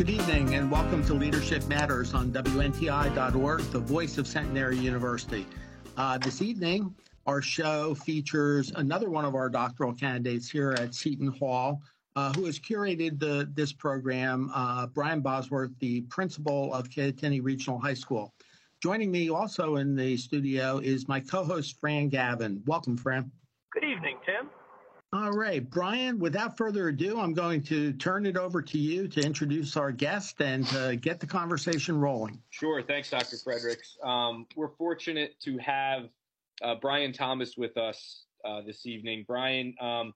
Good evening and welcome to Leadership Matters on WNTI.org, the voice of Centenary University. Uh, this evening, our show features another one of our doctoral candidates here at Seton Hall, uh, who has curated the, this program, uh, Brian Bosworth, the principal of Kittatinny Regional High School. Joining me also in the studio is my co-host, Fran Gavin. Welcome, Fran. Good evening, Tim. All right, Brian, without further ado, I'm going to turn it over to you to introduce our guest and to get the conversation rolling. Sure. Thanks, Dr. Fredericks. Um, we're fortunate to have uh, Brian Thomas with us uh, this evening. Brian um,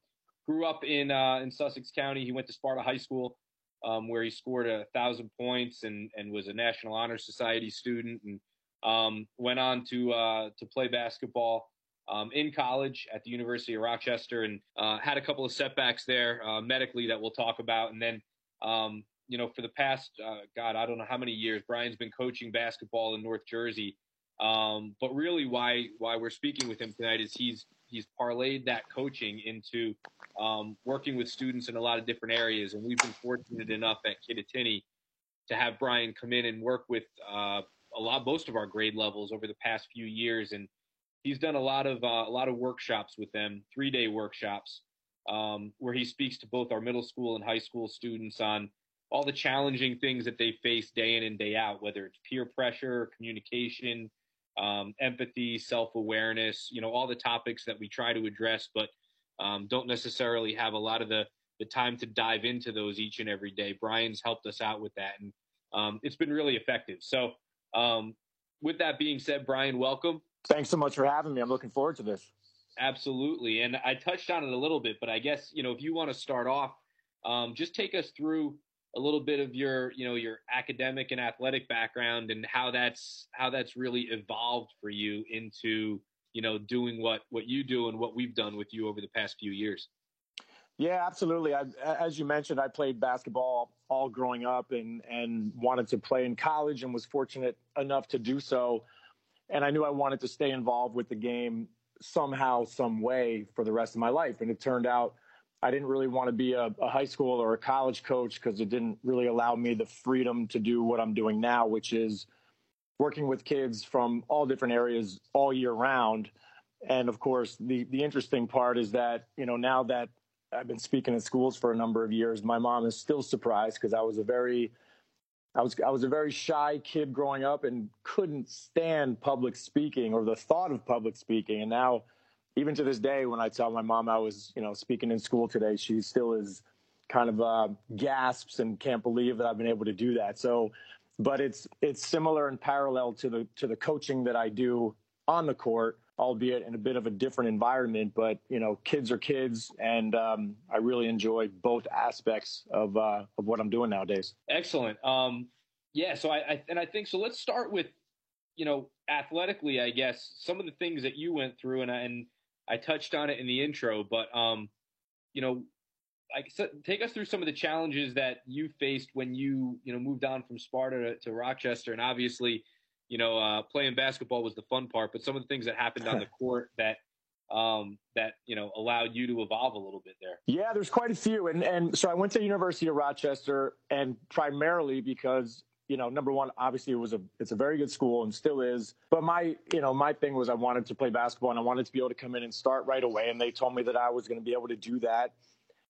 grew up in, uh, in Sussex County. He went to Sparta High School, um, where he scored a thousand points and, and was a National Honor Society student and um, went on to, uh, to play basketball um, in college at the University of Rochester and uh, had a couple of setbacks there uh, medically that we'll talk about. And then, um, you know, for the past, uh, God, I don't know how many years, Brian's been coaching basketball in North Jersey. Um, but really, why why we're speaking with him tonight is he's he's parlayed that coaching into um, working with students in a lot of different areas. And we've been fortunate enough at Kittatinny to have Brian come in and work with uh, a lot, most of our grade levels over the past few years. And he's done a lot of uh, a lot of workshops with them, three day workshops, um, where he speaks to both our middle school and high school students on all the challenging things that they face day in and day out, whether it's peer pressure, communication, um, empathy, self awareness, you know, all the topics that we try to address, but um, don't necessarily have a lot of the the time to dive into those each and every day. Brian's helped us out with that, and um, it's been really effective. So, um, with that being said, Brian, welcome. Thanks so much for having me. I'm looking forward to this. Absolutely. And I touched on it a little bit, but I guess, you know, if you want to start off, um, just take us through a little bit of your, you know, your academic and athletic background and how that's how that's really evolved for you into, you know, doing what what you do and what we've done with you over the past few years. Yeah, absolutely. I, as you mentioned, I played basketball all growing up and and wanted to play in college and was fortunate enough to do so and I knew I wanted to stay involved with the game somehow, some way for the rest of my life. And it turned out I didn't really want to be a, a high school or a college coach because it didn't really allow me the freedom to do what I'm doing now, which is working with kids from all different areas all year round. And of course, the the interesting part is that you know now that I've been speaking at schools for a number of years, my mom is still surprised because I was a very I was I was a very shy kid growing up and couldn't stand public speaking or the thought of public speaking. And now, even to this day, when I tell my mom I was you know speaking in school today, she still is kind of uh, gasps and can't believe that I've been able to do that. So, but it's it's similar and parallel to the to the coaching that I do on the court, albeit in a bit of a different environment. But you know, kids are kids, and um, I really enjoy both aspects of uh, of what I'm doing nowadays. Excellent. Um, yeah. So I, I and I think so. Let's start with you know athletically. I guess some of the things that you went through, and I, and I touched on it in the intro, but um, you know. I, so take us through some of the challenges that you faced when you, you know, moved on from Sparta to, to Rochester, and obviously, you know, uh, playing basketball was the fun part, but some of the things that happened on the court that um, that you know allowed you to evolve a little bit there. Yeah, there's quite a few, and and so I went to the University of Rochester, and primarily because you know, number one, obviously it was a it's a very good school and still is. But my you know my thing was I wanted to play basketball and I wanted to be able to come in and start right away, and they told me that I was going to be able to do that.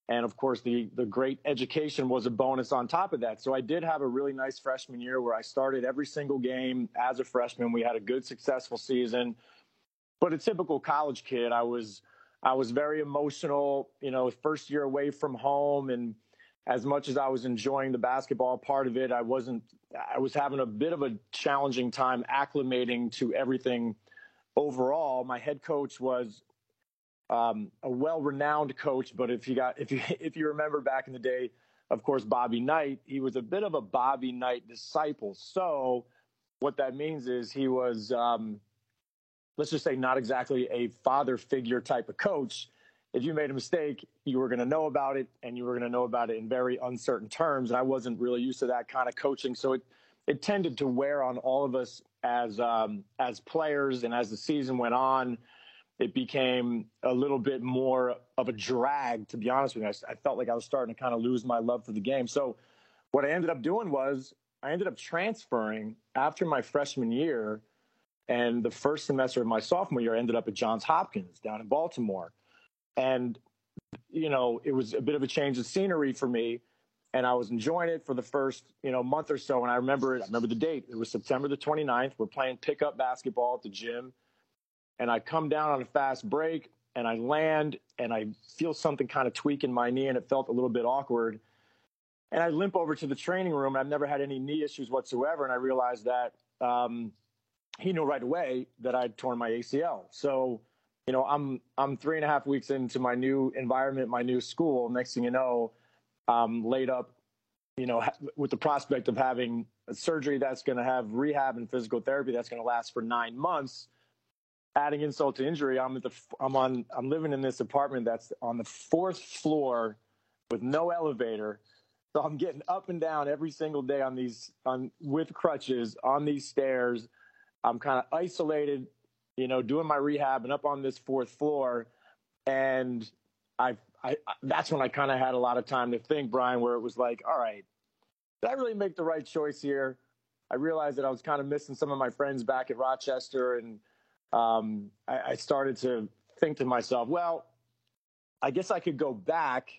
And of course, the, the great education was a bonus on top of that. So I did have a really nice freshman year where I started every single game as a freshman. We had a good, successful season. But a typical college kid, I was I was very emotional, you know, first year away from home. And as much as I was enjoying the basketball part of it, I wasn't, I was having a bit of a challenging time acclimating to everything overall. My head coach was um, a well-renowned coach. But if you got if you if you remember back in the day, of course, Bobby Knight, he was a bit of a Bobby Knight disciple. So what that means is he was, um, let's just say, not exactly a father figure type of coach. If you made a mistake, you were going to know about it, and you were going to know about it in very uncertain terms. And I wasn't really used to that kind of coaching, so it it tended to wear on all of us as um, as players. And as the season went on, it became a little bit more of a drag, to be honest with you. I, I, felt like I was starting to kind of lose my love for the game. So what I ended up doing was I ended up transferring after my freshman year. And the first semester of my sophomore year, I ended up at Johns Hopkins down in Baltimore. And, you know, it was a bit of a change of scenery for me. And I was enjoying it for the first, you know, month or so. And I remember it, I remember the date. It was September the 29th. We're playing pickup basketball at the gym. And I come down on a fast break and I land and I feel something kind of tweak in my knee and it felt a little bit awkward. And I limp over to the training room. And I've never had any knee issues whatsoever. And I realized that um, he knew right away that I'd torn my ACL. So, you know, I'm I'm three and a half weeks into my new environment, my new school. Next thing you know, I'm laid up, you know, with the prospect of having a surgery that's going to have rehab and physical therapy that's going to last for nine months adding insult to injury, I'm at the I'm on I'm living in this apartment that's on the fourth floor with no elevator. So I'm getting up and down every single day on these on with crutches on these stairs. I'm kind of isolated, you know, doing my rehab and up on this fourth floor. And I, I that's when I kind of had a lot of time to think, Brian, where it was like, all right, did I really make the right choice here? I realized that I was kind of missing some of my friends back at Rochester and um, I, I started to think to myself, well, I guess I could go back,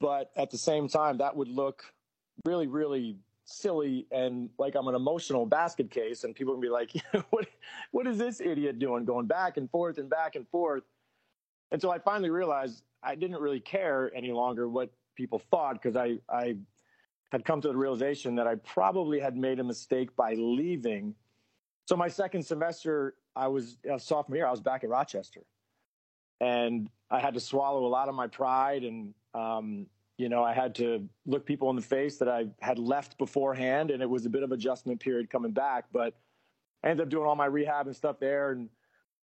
but at the same time, that would look really, really silly and like I'm an emotional basket case, and people would be like, "What, what is this idiot doing, going back and forth and back and forth?" And so I finally realized I didn't really care any longer what people thought because I, I had come to the realization that I probably had made a mistake by leaving. So my second semester I was a sophomore year. I was back at Rochester, and I had to swallow a lot of my pride, and um, you know, I had to look people in the face that I had left beforehand, and it was a bit of adjustment period coming back. But I ended up doing all my rehab and stuff there, and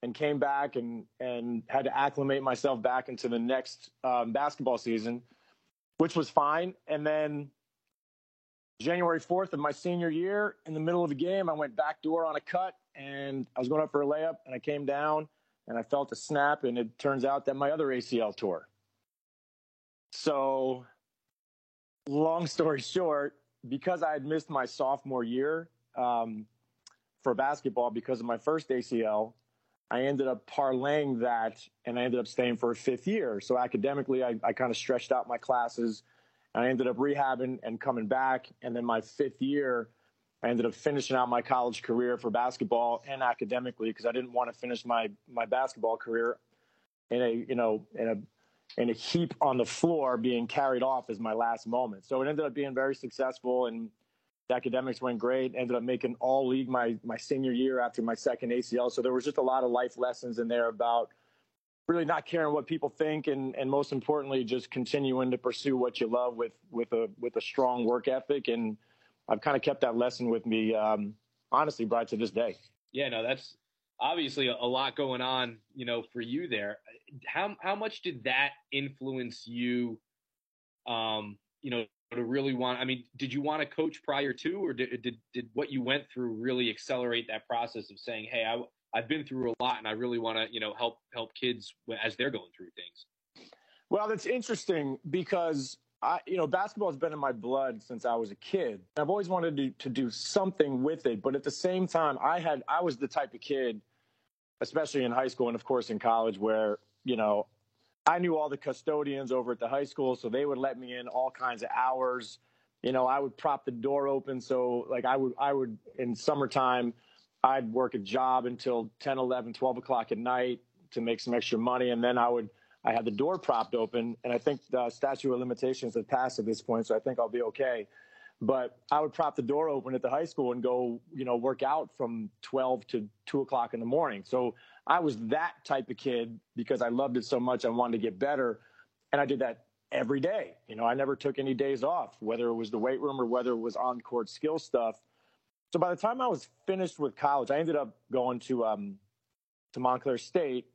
and came back and and had to acclimate myself back into the next um, basketball season, which was fine. And then January 4th of my senior year, in the middle of a game, I went backdoor on a cut and I was going up for a layup and I came down and I felt a snap and it turns out that my other ACL tore. So, long story short, because I had missed my sophomore year um, for basketball because of my first ACL, I ended up parlaying that and I ended up staying for a fifth year. So academically, I, I kind of stretched out my classes I ended up rehabbing and coming back. And then my fifth year, I ended up finishing out my college career for basketball and academically because I didn't want to finish my my basketball career in a you know in a in a heap on the floor being carried off as my last moment. So it ended up being very successful and the academics went great. Ended up making all league my my senior year after my second ACL. So there was just a lot of life lessons in there about really not caring what people think and and most importantly just continuing to pursue what you love with with a with a strong work ethic and I've kind of kept that lesson with me um, honestly Brian to this day. Yeah, no, that's obviously a, a lot going on, you know, for you there. How how much did that influence you um, you know, to really want I mean, did you want to coach prior to or did did did what you went through really accelerate that process of saying, "Hey, I I've been through a lot, and I really want to, you know, help help kids as they're going through things. Well, that's interesting because I, you know, basketball has been in my blood since I was a kid. I've always wanted to, to do something with it, but at the same time, I had I was the type of kid, especially in high school and of course in college, where you know, I knew all the custodians over at the high school, so they would let me in all kinds of hours. You know, I would prop the door open, so like I would I would in summertime I'd work a job until 10, 11, 12 o'clock at night to make some extra money. And then I would, I had the door propped open. And I think the statute of limitations had passed at this point. So I think I'll be okay. But I would prop the door open at the high school and go, you know, work out from 12 to 2 o'clock in the morning. So I was that type of kid because I loved it so much. I wanted to get better. And I did that every day. You know, I never took any days off, whether it was the weight room or whether it was on court skill stuff. So by the time I was finished with college, I ended up going to um, to Montclair State,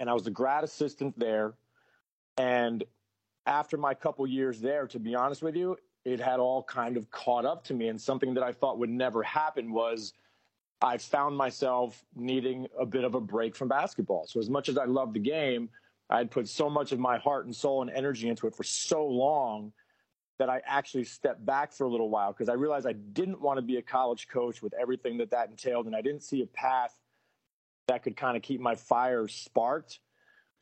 and I was a grad assistant there. And after my couple years there, to be honest with you, it had all kind of caught up to me. And something that I thought would never happen was I found myself needing a bit of a break from basketball. So as much as I loved the game, I'd put so much of my heart and soul and energy into it for so long that I actually stepped back for a little while because I realized I didn't want to be a college coach with everything that that entailed, and I didn't see a path that could kind of keep my fire sparked.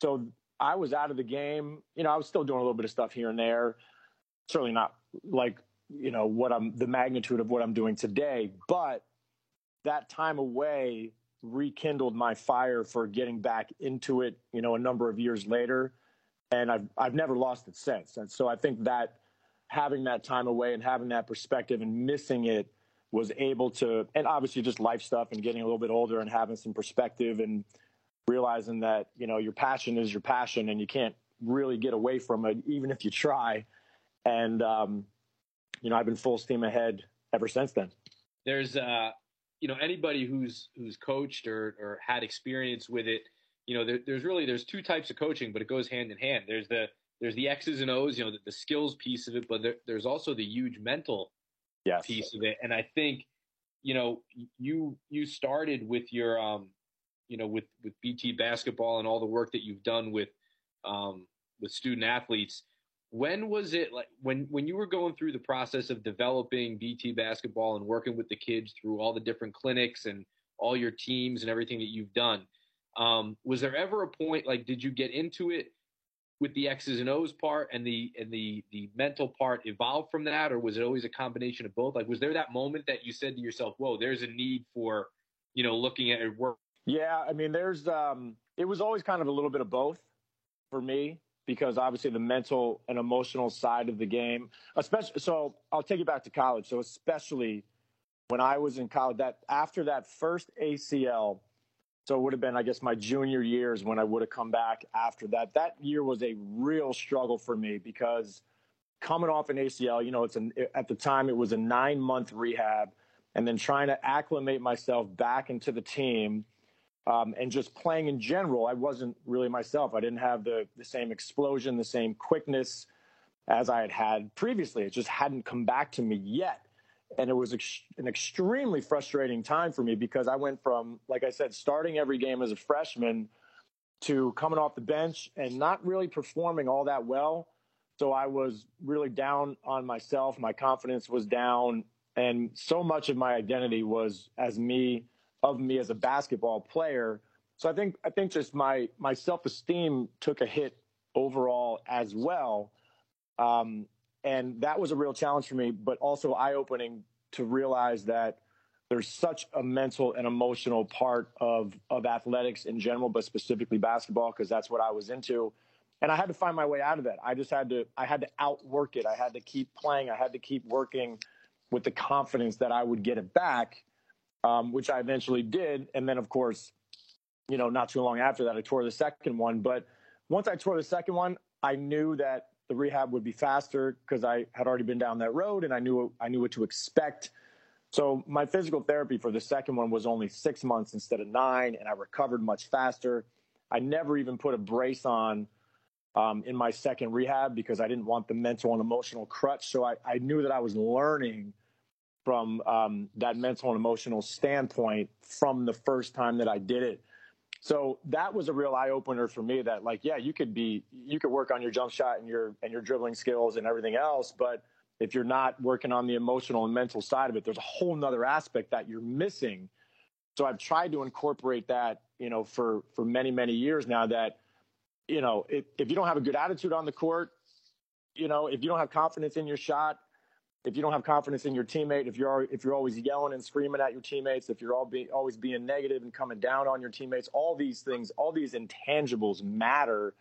So I was out of the game. You know, I was still doing a little bit of stuff here and there. Certainly not like you know what I'm the magnitude of what I'm doing today, but that time away rekindled my fire for getting back into it. You know, a number of years later, and I've I've never lost it since. And so I think that having that time away and having that perspective and missing it was able to, and obviously just life stuff and getting a little bit older and having some perspective and realizing that you know your passion is your passion and you can't really get away from it even if you try. And um, you know, I've been full steam ahead ever since then. There's uh, you know, anybody who's who's coached or or had experience with it. You know, there, there's really there's two types of coaching, but it goes hand in hand. There's the there's the X's and O's, you know, the, the skills piece of it, but there, there's also the huge mental yes. piece of it. And I think, you know, you you started with your, um, you know, with with BT basketball and all the work that you've done with um, with student athletes. When was it like when when you were going through the process of developing BT basketball and working with the kids through all the different clinics and all your teams and everything that you've done? Um, was there ever a point like did you get into it with the X's and O's part and the and the the mental part evolved from that, or was it always a combination of both? Like, was there that moment that you said to yourself, "Whoa, there's a need for, you know, looking at it work"? Yeah, I mean, there's um, it was always kind of a little bit of both for me because obviously the mental and emotional side of the game, especially. So I'll take you back to college. So especially when I was in college, that after that first ACL so it would have been, I guess, my junior years when I would have come back after that. That year was a real struggle for me because coming off an ACL, you know, it's an, at the time it was a nine month rehab, and then trying to acclimate myself back into the team. Um, and just playing in general, I wasn't really myself. I didn't have the the same explosion, the same quickness as I had had previously. It just hadn't come back to me yet and it was ex- an extremely frustrating time for me because I went from, like I said, starting every game as a freshman to coming off the bench and not really performing all that well. So I was really down on myself. My confidence was down, and so much of my identity was as me, of me as a basketball player. So I think I think just my my self esteem took a hit overall as well. Um, and that was a real challenge for me, but also eye opening to realize that there's such a mental and emotional part of of athletics in general, but specifically basketball because that's what I was into. And I had to find my way out of that. I just had to I had to outwork it. I had to keep playing. I had to keep working with the confidence that I would get it back, um, which I eventually did. And then, of course, you know, not too long after that, I tore the second one. But once I tore the second one, I knew that the rehab would be faster because I had already been down that road and I knew I knew what to expect. So my physical therapy for the second one was only six months instead of nine, and I recovered much faster. I never even put a brace on um, in my second rehab because I didn't want the mental and emotional crutch. So I, I knew that I was learning from um, that mental and emotional standpoint from the first time that I did it. So that was a real eye opener for me that like, yeah, you could be, you could work on your jump shot and your, and your dribbling skills and everything else. But if you're not working on the emotional and mental side of it, there's a whole nother aspect that you're missing. So I've tried to incorporate that, you know, for, for many, many years now that, you know, if, if you don't have a good attitude on the court, you know, if you don't have confidence in your shot, if you don't have confidence in your teammate, if you're if you're always yelling and screaming at your teammates, if you're all be, always being negative and coming down on your teammates, all these things, all these intangibles matter.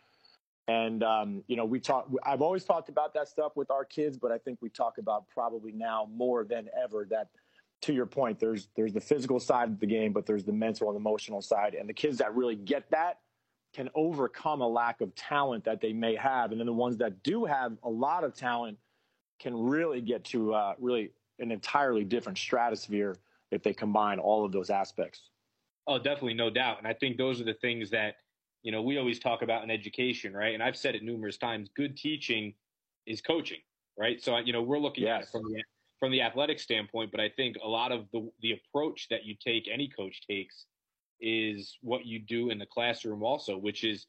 And um, you know, we talk. I've always talked about that stuff with our kids, but I think we talk about probably now more than ever that. To your point, there's there's the physical side of the game, but there's the mental and emotional side, and the kids that really get that can overcome a lack of talent that they may have, and then the ones that do have a lot of talent can really get to uh, really an entirely different stratosphere if they combine all of those aspects. Oh, definitely, no doubt. And I think those are the things that you know we always talk about in education, right? And I've said it numerous times. Good teaching is coaching, right? So you know we're looking yes. at it from the from the athletic standpoint, but I think a lot of the the approach that you take, any coach takes, is what you do in the classroom also, which is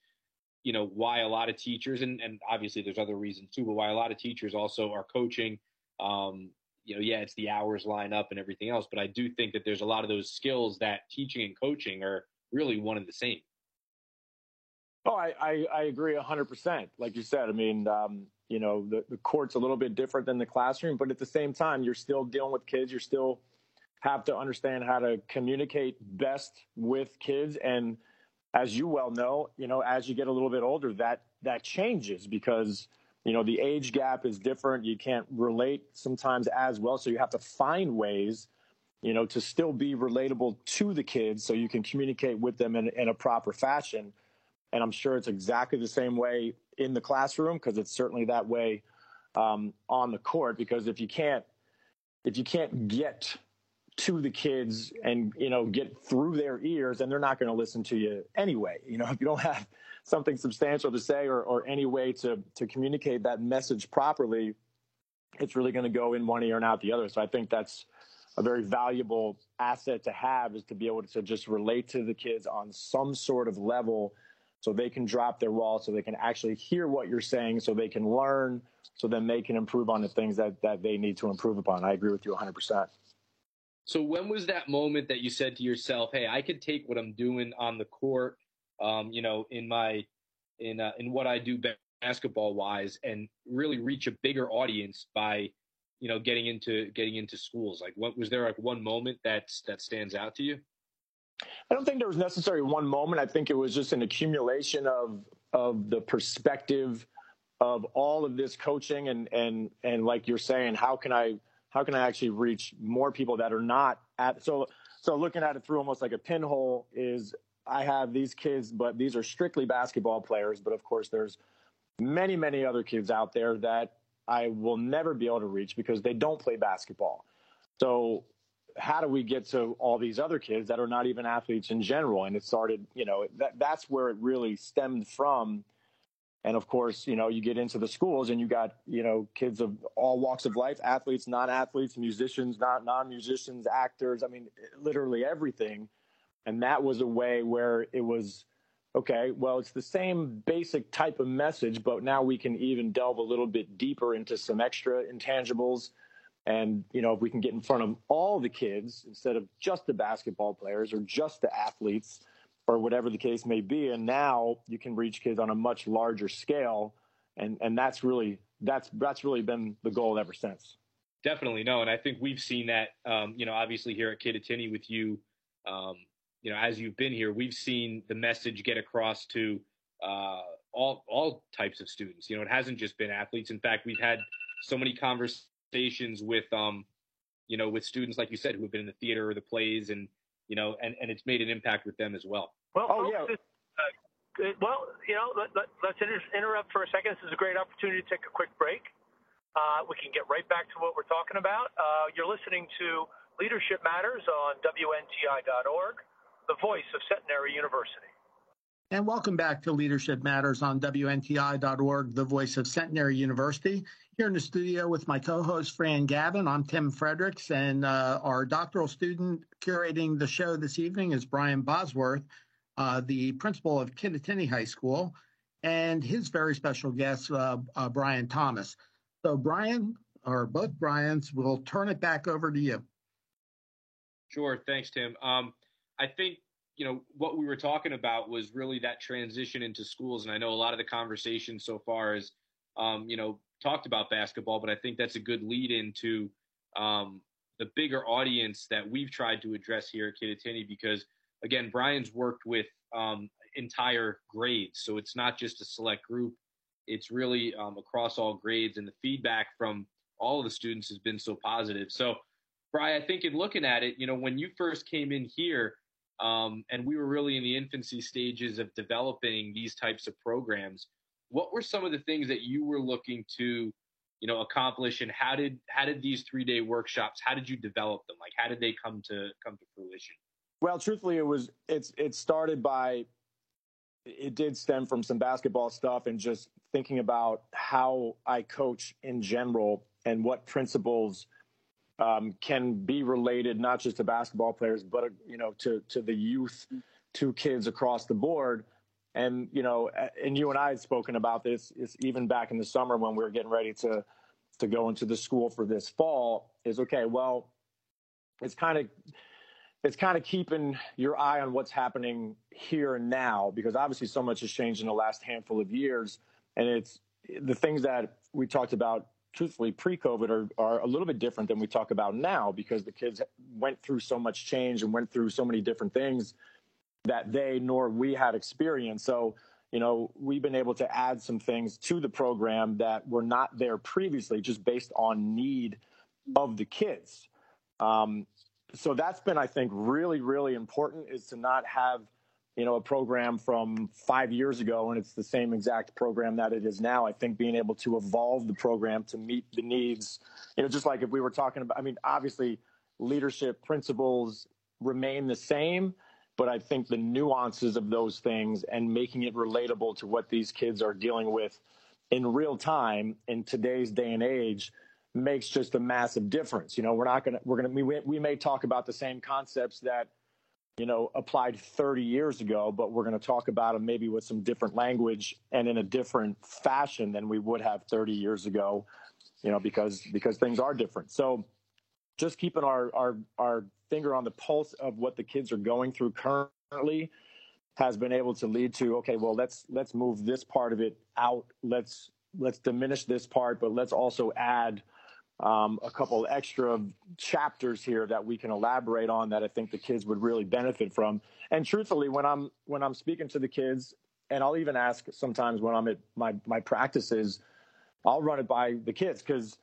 you know, why a lot of teachers, and, and obviously there's other reasons too, but why a lot of teachers also are coaching. Um, you know, yeah, it's the hours line up and everything else, but I do think that there's a lot of those skills that teaching and coaching are really one and the same. Oh, I, I, I agree 100%. Like you said, I mean, um, you know, the, the court's a little bit different than the classroom, but at the same time, you're still dealing with kids. You're still have to understand how to communicate best with kids. And as you well know, you know, as you get a little bit older, that, that changes because, you know, the age gap is different. You can't relate sometimes as well. So you have to find ways, you know, to still be relatable to the kids so you can communicate with them in, in a proper fashion and I'm sure it's exactly the same way in the classroom because it's certainly that way um, on the court. Because if you can't, if you can't get to the kids and you know get through their ears, and they're not going to listen to you anyway. You know, if you don't have something substantial to say or, or any way to to communicate that message properly, it's really going to go in one ear and out the other. So I think that's a very valuable asset to have is to be able to just relate to the kids on some sort of level so they can drop their wall, so they can actually hear what you're saying, so they can learn, so then they can improve on the things that, that they need to improve upon. I agree with you 100%. So when was that moment that you said to yourself, "Hey, I could take what I'm doing on the court, um, you know, in my in uh, in what I do basketball wise, and really reach a bigger audience by, you know, getting into getting into schools? Like, what was there like one moment that's that stands out to you? I don't think there was necessarily one moment. I think it was just an accumulation of of the perspective of all of this coaching and and and like you're saying, how can I how can I actually reach more people that are not at so so looking at it through almost like a pinhole is I have these kids, but these are strictly basketball players. But of course, there's many many other kids out there that I will never be able to reach because they don't play basketball. So how do we get to all these other kids that are not even athletes in general? And it started, you know, that, that's where it really stemmed from. And of course, you know, you get into the schools and you got, you know, kids of all walks of life, athletes, non-athletes, musicians, not non-musicians, actors. I mean, literally everything. And that was a way where it was, okay, well, it's the same basic type of message, but now we can even delve a little bit deeper into some extra intangibles and, you know, if we can get in front of all the kids instead of just the basketball players or just the athletes or whatever the case may be. And now you can reach kids on a much larger scale. And, and that's really, that's, that's really been the goal ever since. Definitely. No. And I think we've seen that, um, you know, obviously here at Kittatinny with you, um, you know, as you've been here, we've seen the message get across to, uh, all, all types of students. You know, it hasn't just been athletes. In fact, we've had so many conversations conversations with um, you know, with students like you said who have been in the theater or the plays, and you know, and and it's made an impact with them as well. Well, oh yeah. Uh, well, you know, let, us let, inter- interrupt for a second. This is a great opportunity to take a quick break. Uh, we can get right back to what we're talking about. Uh, you're listening to Leadership Matters on WNTI.org, the voice of Centenary University. And welcome back to Leadership Matters on WNTI.org, the voice of Centenary University. Here in the studio with my co-host Fran Gavin, I'm Tim Fredericks, and uh, our doctoral student curating the show this evening is Brian Bosworth, uh, the principal of Kittatinny High School, and his very special guest, uh, uh, Brian Thomas. So, Brian, or both Brian's, we'll turn it back over to you. Sure, thanks, Tim. Um, I think you know what we were talking about was really that transition into schools, and I know a lot of the conversation so far is, um, you know, talked about basketball, but I think that's a good lead into um, the bigger audience that we've tried to address here at Kittatinny because, again, Brian's worked with um, entire grades. So it's not just a select group, it's really um, across all grades. And the feedback from all of the students has been so positive. So, Brian, I think in looking at it, you know, when you first came in here, um, and we were really in the infancy stages of developing these types of programs. What were some of the things that you were looking to you know accomplish and how did how did these three day workshops how did you develop them? Like how did they come to come to fruition? Well truthfully it was it's it started by it did stem from some basketball stuff and just thinking about how i coach in general and what principles um, can be related not just to basketball players but you know to to the youth to kids across the board And you know, and you and I had spoken about this is even back in the summer when we were getting ready to to go into the school for this fall. Is okay. Well, it's kind of it's kind of keeping your eye on what's happening here and now because obviously so much has changed in the last handful of years, and it's the things that we talked about truthfully pre-COVID are, are a little bit different than we talk about now because the kids went through so much change and went through so many different things that they nor we had experienced. So, you know, we've been able to add some things to the program that were not there previously, just based on need of the kids. Um, so that's been, I think, really, really important is to not have you know, a program from five years ago and it's the same exact program that it is now. I think being able to evolve the program to meet the needs, you know, just like if we were talking about, I mean, obviously leadership principles remain the same, but I think the nuances of those things and making it relatable to what these kids are dealing with in real time in today's day and age makes just a massive difference. You know, we're not going to, we're going to, we, we may talk about the same concepts that, you know, applied 30 years ago, but we're going to talk about them maybe with some different language and in a different fashion than we would have 30 years ago, you know, because because things are different. So just keeping our our our finger on the pulse of what the kids are going through currently has been able to lead to okay, well, let's let's move this part of it out. Let's let's diminish this part, but let's also add um, a couple extra chapters here that we can elaborate on that I think the kids would really benefit from. And truthfully, when I'm when I'm speaking to the kids, and I'll even ask sometimes when I'm at my my practices, I'll run it by the kids because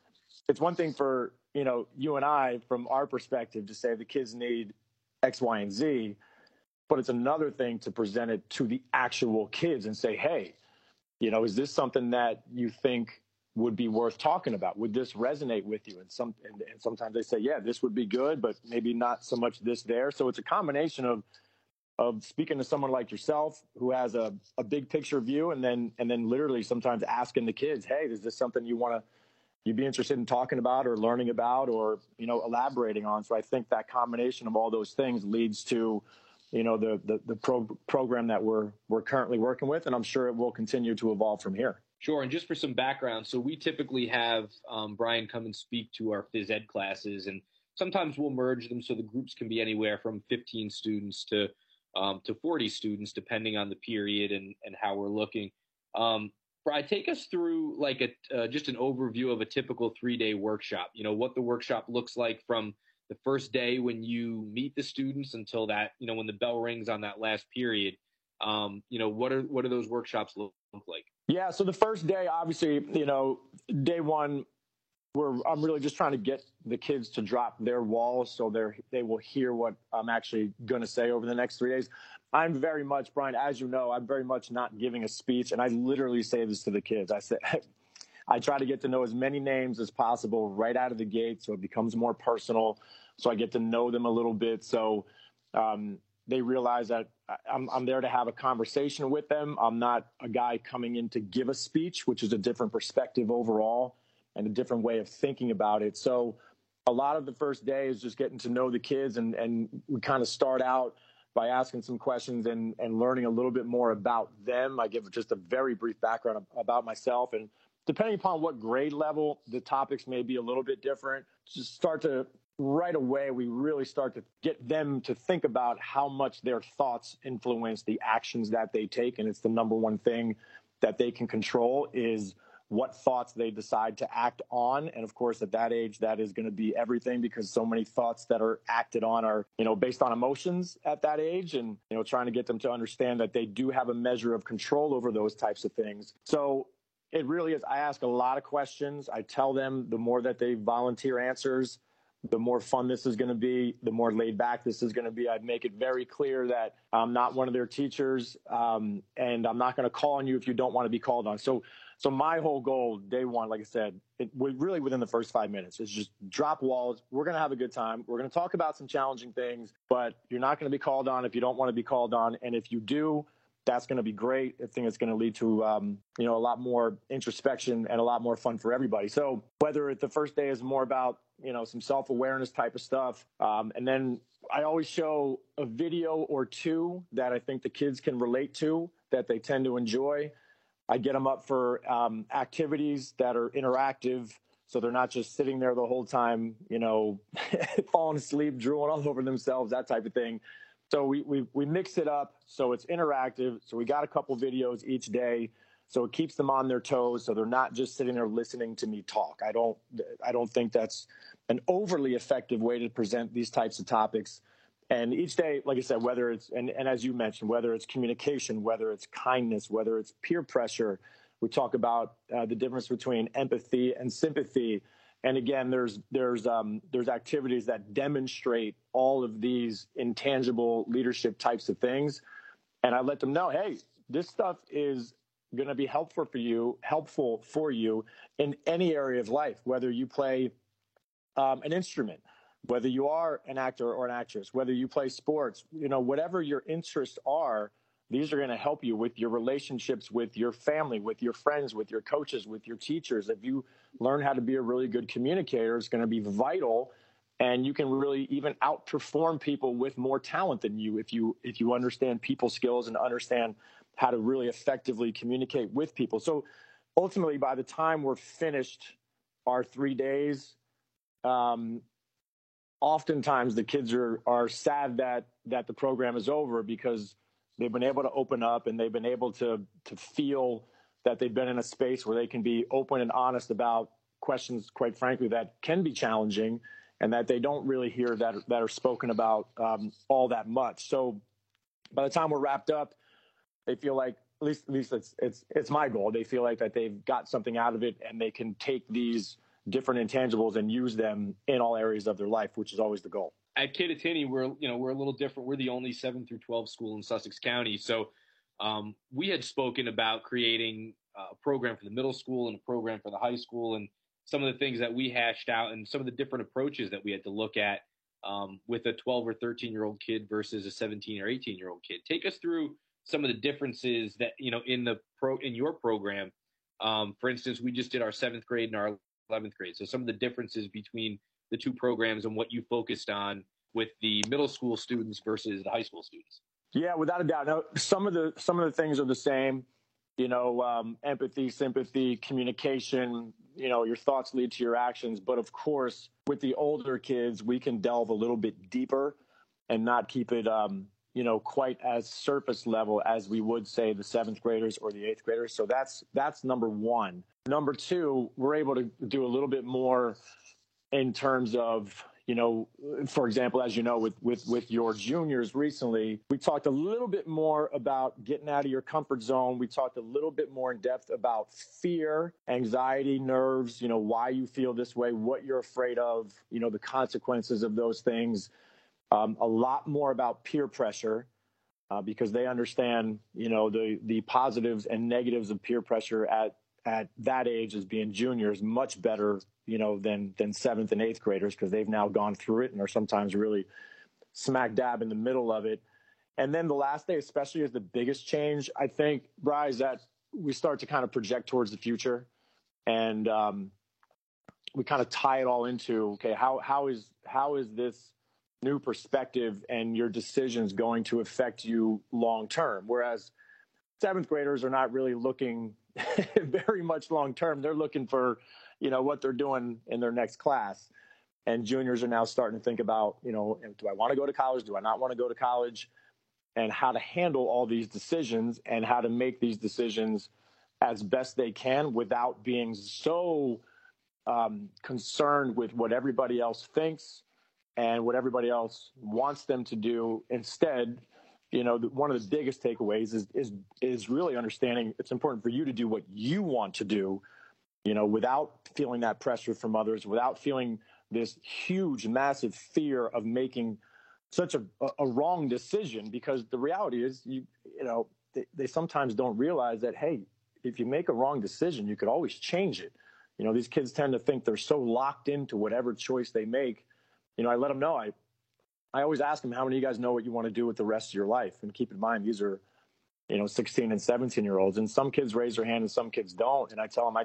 it's one thing for you know you and I from our perspective to say the kids need X, Y, and Z, but it's another thing to present it to the actual kids and say, hey, you know, is this something that you think would be worth talking about? Would this resonate with you? And some and, and, sometimes they say, yeah, this would be good, but maybe not so much this there. So it's a combination of of speaking to someone like yourself who has a, a big picture view and then and then literally sometimes asking the kids, hey, is this something you want to you'd be interested in talking about or learning about or you know elaborating on? So I think that combination of all those things leads to you know the the, the pro- program that we're we're currently working with, and I'm sure it will continue to evolve from here. Sure. And just for some background, so we typically have um, Brian come and speak to our phys ed classes, and sometimes we'll merge them so the groups can be anywhere from 15 students to um, to 40 students, depending on the period and, and how we're looking. Um, Brian, take us through like a uh, just an overview of a typical three day workshop. You know what the workshop looks like from the first day when you meet the students until that you know when the bell rings on that last period. Um, you know what are what do those workshops look, look like? Yeah. So the first day, obviously, you know, day one, we're I'm really just trying to get the kids to drop their walls so they're they will hear what I'm actually going to say over the next three days. I'm very much, Brian, as you know, I'm very much not giving a speech, and I literally say this to the kids. I say. I try to get to know as many names as possible right out of the gate so it becomes more personal. So I get to know them a little bit. So um, they realize that I'm, I'm there to have a conversation with them. I'm not a guy coming in to give a speech, which is a different perspective overall and a different way of thinking about it. So a lot of the first day is just getting to know the kids and, and we kind of start out by asking some questions and, and learning a little bit more about them. I give just a very brief background about myself and depending upon what grade level, the topics may be a little bit different. Just start to right away we really start to get them to think about how much their thoughts influence the actions that they take. And it's the number one thing that they can control is what thoughts they decide to act on. And of course at that age that is going to be everything because so many thoughts that are acted on are you know based on emotions at that age and you know trying to get them to understand that they do have a measure of control over those types of things. So it really is i ask a lot of questions. I tell them the more that they volunteer answers the more fun this is going to be, the more laid back this is going to be. I'd make it very clear that I'm not one of their teachers, um, and I'm not going to call on you if you don't want to be called on. So, so my whole goal, day one, like I said, it really within the first five minutes is just drop walls. We're going to have a good time. We're going to talk about some challenging things, but you're not going to be called on if you don't want to be called on, and if you do, that's going to be great. I think it's going to lead to um, you know a lot more introspection and a lot more fun for everybody. So whether the first day is more about you know some self awareness type of stuff, um, and then I always show a video or two that I think the kids can relate to that they tend to enjoy. I get them up for um, activities that are interactive, so they're not just sitting there the whole time, you know, falling asleep, drooling all over themselves, that type of thing. So we, we, we mix it up so it's interactive. So we got a couple videos each day. So it keeps them on their toes. So they're not just sitting there listening to me talk. I don't, I don't think that's an overly effective way to present these types of topics. And each day, like I said, whether it's, and, and as you mentioned, whether it's communication, whether it's kindness, whether it's peer pressure, we talk about uh, the difference between empathy and sympathy and again, there's there's um, there's activities that demonstrate all of these intangible leadership types of things, and I let them know, hey, this stuff is going to be helpful for you, helpful for you in any area of life, whether you play um, an instrument, whether you are an actor or an actress, whether you play sports, you know, whatever your interests are these are going to help you with your relationships with your family, with your friends, with your coaches, with your teachers. If you learn how to be a really good communicator, it's going to be vital and you can really even outperform people with more talent than you if you if you understand people skills and understand how to really effectively communicate with people. So ultimately by the time we're finished our 3 days um, oftentimes the kids are are sad that that the program is over because they've been able to open up and they've been able to to feel that they've been in a space where they can be open and honest about questions, quite frankly, that can be challenging and that they don't really hear that that are spoken about um, all that much. So by the time we're wrapped up, they feel like at least at least it's it's it's my goal. They feel like that they've got something out of it and they can take these different intangibles and use them in all areas of their life, which is always the goal at Kittatinny, we're you know we're a little different. We're the only seven through twelve school in Sussex County, so um, we had spoken about creating a program for the middle school and a program for the high school, and some of the things that we hashed out, and some of the different approaches that we had to look at um, with a twelve or thirteen year old kid versus a seventeen or eighteen year old kid. Take us through some of the differences that you know in the pro in your program. Um, for instance, we just did our seventh grade and our eleventh grade, so some of the differences between the two programs and what you focused on with the middle school students versus the high school students. Yeah, without a doubt. Now, some of the some of the things are the same. You know, um, empathy, sympathy, communication. You know, your thoughts lead to your actions. But of course, with the older kids, we can delve a little bit deeper and not keep it, um, you know, quite as surface level as we would say the seventh graders or the eighth graders. So that's that's number one. Number two, we're able to do a little bit more in terms of you know for example as you know with with with your juniors recently we talked a little bit more about getting out of your comfort zone. We talked a little bit more in depth about fear anxiety nerves you know why you feel this way what you're afraid of you know the consequences of those things. Um, a lot more about peer pressure uh, because they understand you know the the positives and negatives of peer pressure at at that age as being juniors much better, you know, than than seventh and eighth graders because they've now gone through it and are sometimes really smack dab in the middle of it. And then the last day, especially, is the biggest change. I think, Bryce, that we start to kind of project towards the future, and um, we kind of tie it all into okay, how how is how is this new perspective and your decisions going to affect you long term? Whereas seventh graders are not really looking very much long term. They're looking for, you know, what they're doing in their next class. And juniors are now starting to think about, you know, do I want to go to college? Do I not want to go to college? And how to handle all these decisions and how to make these decisions as best they can without being so um, concerned with what everybody else thinks and what everybody else wants them to do. Instead, you know, one of the biggest takeaways is is is really understanding it's important for you to do what you want to do, you know, without feeling that pressure from others, without feeling this huge, massive fear of making such a, a wrong decision. Because the reality is, you you know, they, they sometimes don't realize that hey, if you make a wrong decision, you could always change it. You know, these kids tend to think they're so locked into whatever choice they make. You know, I let them know I I always ask them, how many of you guys know what you want to do with the rest of your life? And keep in mind, these are, you know, 16 and 17 year olds. And some kids raise their hand and some kids don't. And I tell them, I,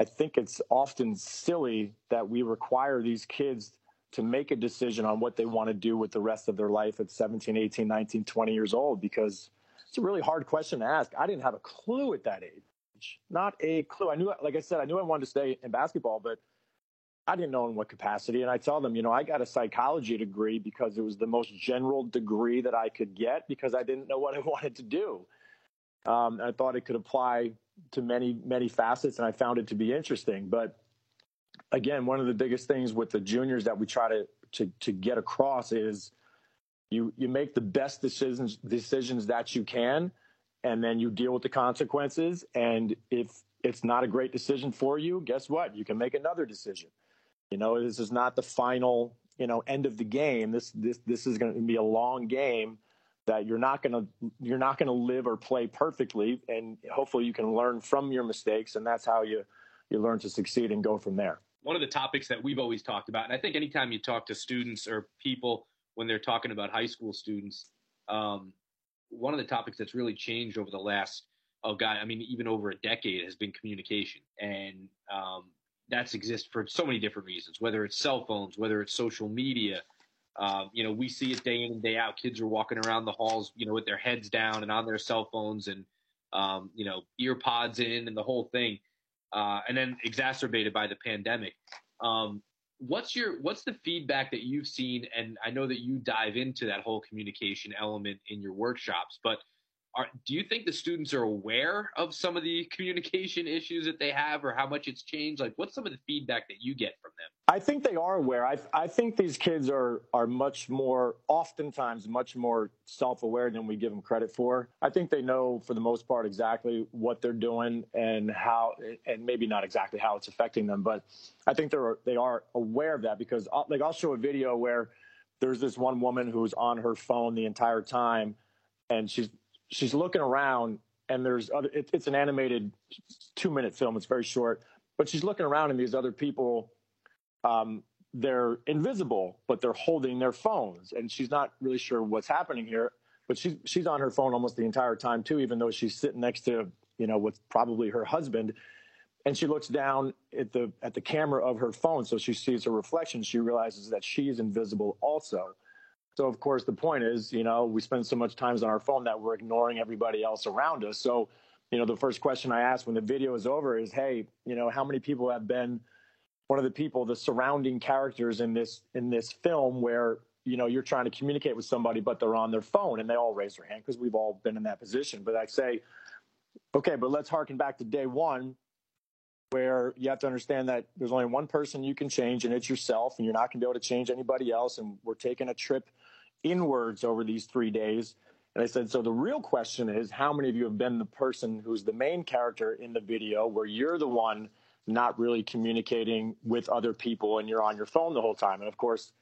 I think it's often silly that we require these kids to make a decision on what they want to do with the rest of their life at 17, 18, 19, 20 years old because it's a really hard question to ask. I didn't have a clue at that age. Not a clue. I knew, like I said, I knew I wanted to stay in basketball, but I didn't know in what capacity. And I tell them, you know, I got a psychology degree because it was the most general degree that I could get because I didn't know what I wanted to do. Um, I thought it could apply to many, many facets, and I found it to be interesting. But again, one of the biggest things with the juniors that we try to to, to get across is you you make the best decisions decisions that you can, and then you deal with the consequences. And if it's not a great decision for you, guess what? You can make another decision. You know, this is not the final, you know, end of the game. This this this is going to be a long game that you're not going to you're not going to live or play perfectly and hopefully you can learn from your mistakes and that's how you you learn to succeed and go from there. One of the topics that we've always talked about and I think anytime you talk to students or people when they're talking about high school students um, one of the topics that's really changed over the last oh god i mean even over a decade has been communication and um, that's exist for so many different reasons, whether it's cell phones, whether it's social media. Um, you know, we see it day in and day out. Kids are walking around the halls, you know, with their heads down and on their cell phones and, um, you know, ear pods in and the whole thing. Uh, and then exacerbated by the pandemic. Um, what's your what's the feedback that you've seen? And I know that you dive into that whole communication element in your workshops, but are, do you think the students are aware of some of the communication issues that they have or how much it's changed? Like, what's some of the feedback that you get from them? I think they are aware. I, I think these kids are, are much more, oftentimes, much more self aware than we give them credit for. I think they know, for the most part, exactly what they're doing and how, and maybe not exactly how it's affecting them, but I think they're, they are aware of that because, I'll, like, I'll show a video where there's this one woman who's on her phone the entire time and she's she's looking around and there's other it, it's an animated two minute film. It's very short but she's looking around and these other people um, they're invisible but they're holding their phones. And she's not really sure what's happening here but she's she's on her phone almost the entire time too even though she's sitting next to you know what's probably her husband. And she looks down at the at the camera of her phone. So she sees her reflection. She realizes that she's invisible also so of course the point is, you know, we spend so much time on our phone that we're ignoring everybody else around us. So, you know, the first question I ask when the video is over is, hey, you know, how many people have been one of the people, the surrounding characters in this in this film where you know you're trying to communicate with somebody but they're on their phone and they all raise their hand because we've all been in that position but i say okay but let's harken back to day one where you have to understand that there's only one person you can change and it's yourself and you're not going to be able to change anybody else and we're taking a trip inwards over these three days. And I said, so the real question is how many of you have been the person who's the main character in the video where you're the one not really communicating with other people and you're on your phone the whole time? And of course,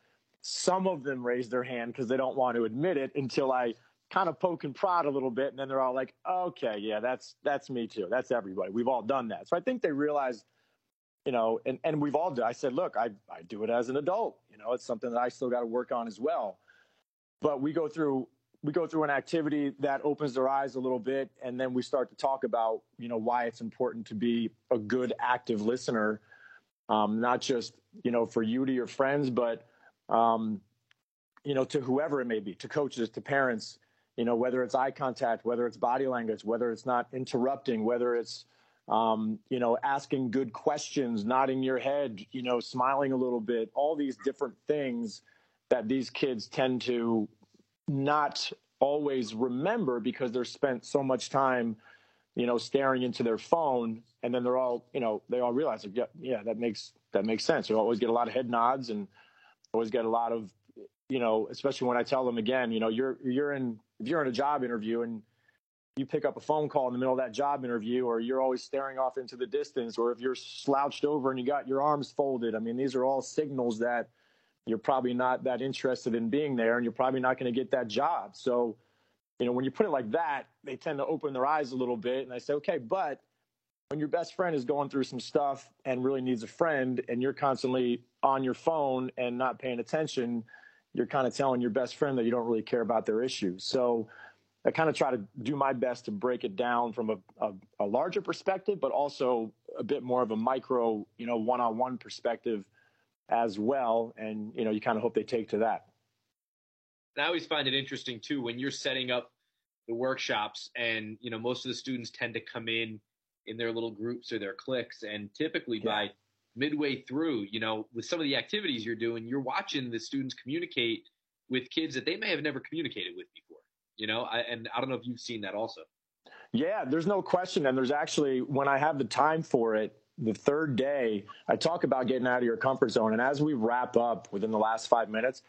some of them raise their hand because they don't want to admit it until I kind of poke and prod a little bit. And then they're all like, okay, yeah, that's, that's me too. That's everybody. We've all done that. So I think they realize, you know, and, and we've all done, I said, look, I, I do it as an adult, you know, it's something that I still got to work on as well but we go through we go through an activity that opens their eyes a little bit and then we start to talk about you know why it's important to be a good active listener um, not just you know for you to your friends but um, you know to whoever it may be to coaches to parents you know whether it's eye contact whether it's body language whether it's not interrupting whether it's um, you know asking good questions nodding your head you know smiling a little bit all these different things that these kids tend to not always remember because they're spent so much time you know staring into their phone and then they're all you know they all realize yeah, yeah that makes that makes sense. You always get a lot of head nods and always get a lot of you know especially when i tell them again you know you're you're in if you're in a job interview and you pick up a phone call in the middle of that job interview or you're always staring off into the distance or if you're slouched over and you got your arms folded i mean these are all signals that you're probably not that interested in being there and you're probably not going to get that job. So, you know, when you put it like that, they tend to open their eyes a little bit and I say, okay, but when your best friend is going through some stuff and really needs a friend and you're constantly on your phone and not paying attention, you're kind of telling your best friend that you don't really care about their issues. So I kind of try to do my best to break it down from a, a, a larger perspective, but also a bit more of a micro, you know, one-on-one perspective as well. And, you know, you kind of hope they take to that. I always find it interesting too when you're setting up the workshops, and you know most of the students tend to come in in their little groups or their cliques, and typically yeah. by midway through, you know, with some of the activities you're doing, you're watching the students communicate with kids that they may have never communicated with before. You know, I, and I don't know if you've seen that also. Yeah, there's no question. And there's actually, when I have the time for it, the third day, I talk about getting out of your comfort zone. And as we wrap up within the last five minutes,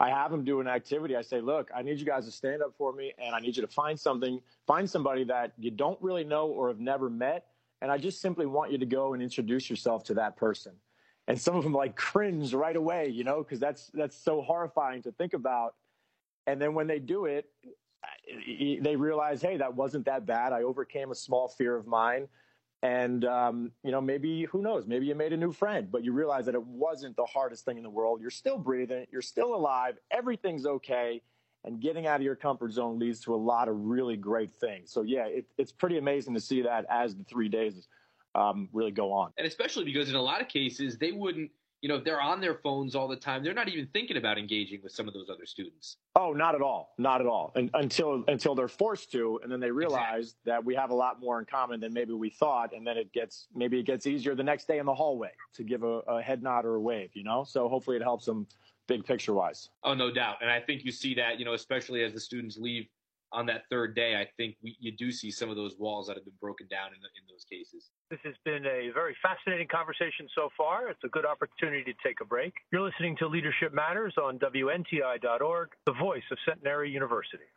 I have them do an activity. I say, look, I need you guys to stand up for me and I need you to find something, find somebody that you don't really know or have never met. And I just simply want you to go and introduce yourself to that person. And some of them like cringe right away, you know, because that's that's so horrifying to think about. And then when they do it, they realize, hey, that wasn't that bad. I overcame a small fear of mine. And, um, you know, maybe, who knows, maybe you made a new friend, but you realize that it wasn't the hardest thing in the world. You're still breathing, you're still alive, everything's okay. And getting out of your comfort zone leads to a lot of really great things. So, yeah, it, it's pretty amazing to see that as the three days um, really go on. And especially because in a lot of cases, they wouldn't you know, if they're on their phones all the time, they're not even thinking about engaging with some of those other students. Oh, not at all, not at all, and, until until they're forced to, and then they realize exactly. that we have a lot more in common than maybe we thought, and then it gets maybe it gets easier the next day in the hallway to give a, a head nod or a wave, you know. So hopefully it helps them big picture wise. Oh, no doubt, and I think you see that, you know, especially as the students leave on that third day, I think we, you do see some of those walls that have been broken down in, the, in those cases. This has been a very fascinating conversation so far. It's a good opportunity to take a break. You're listening to Leadership Matters on WNTI.org, the voice of Centenary University.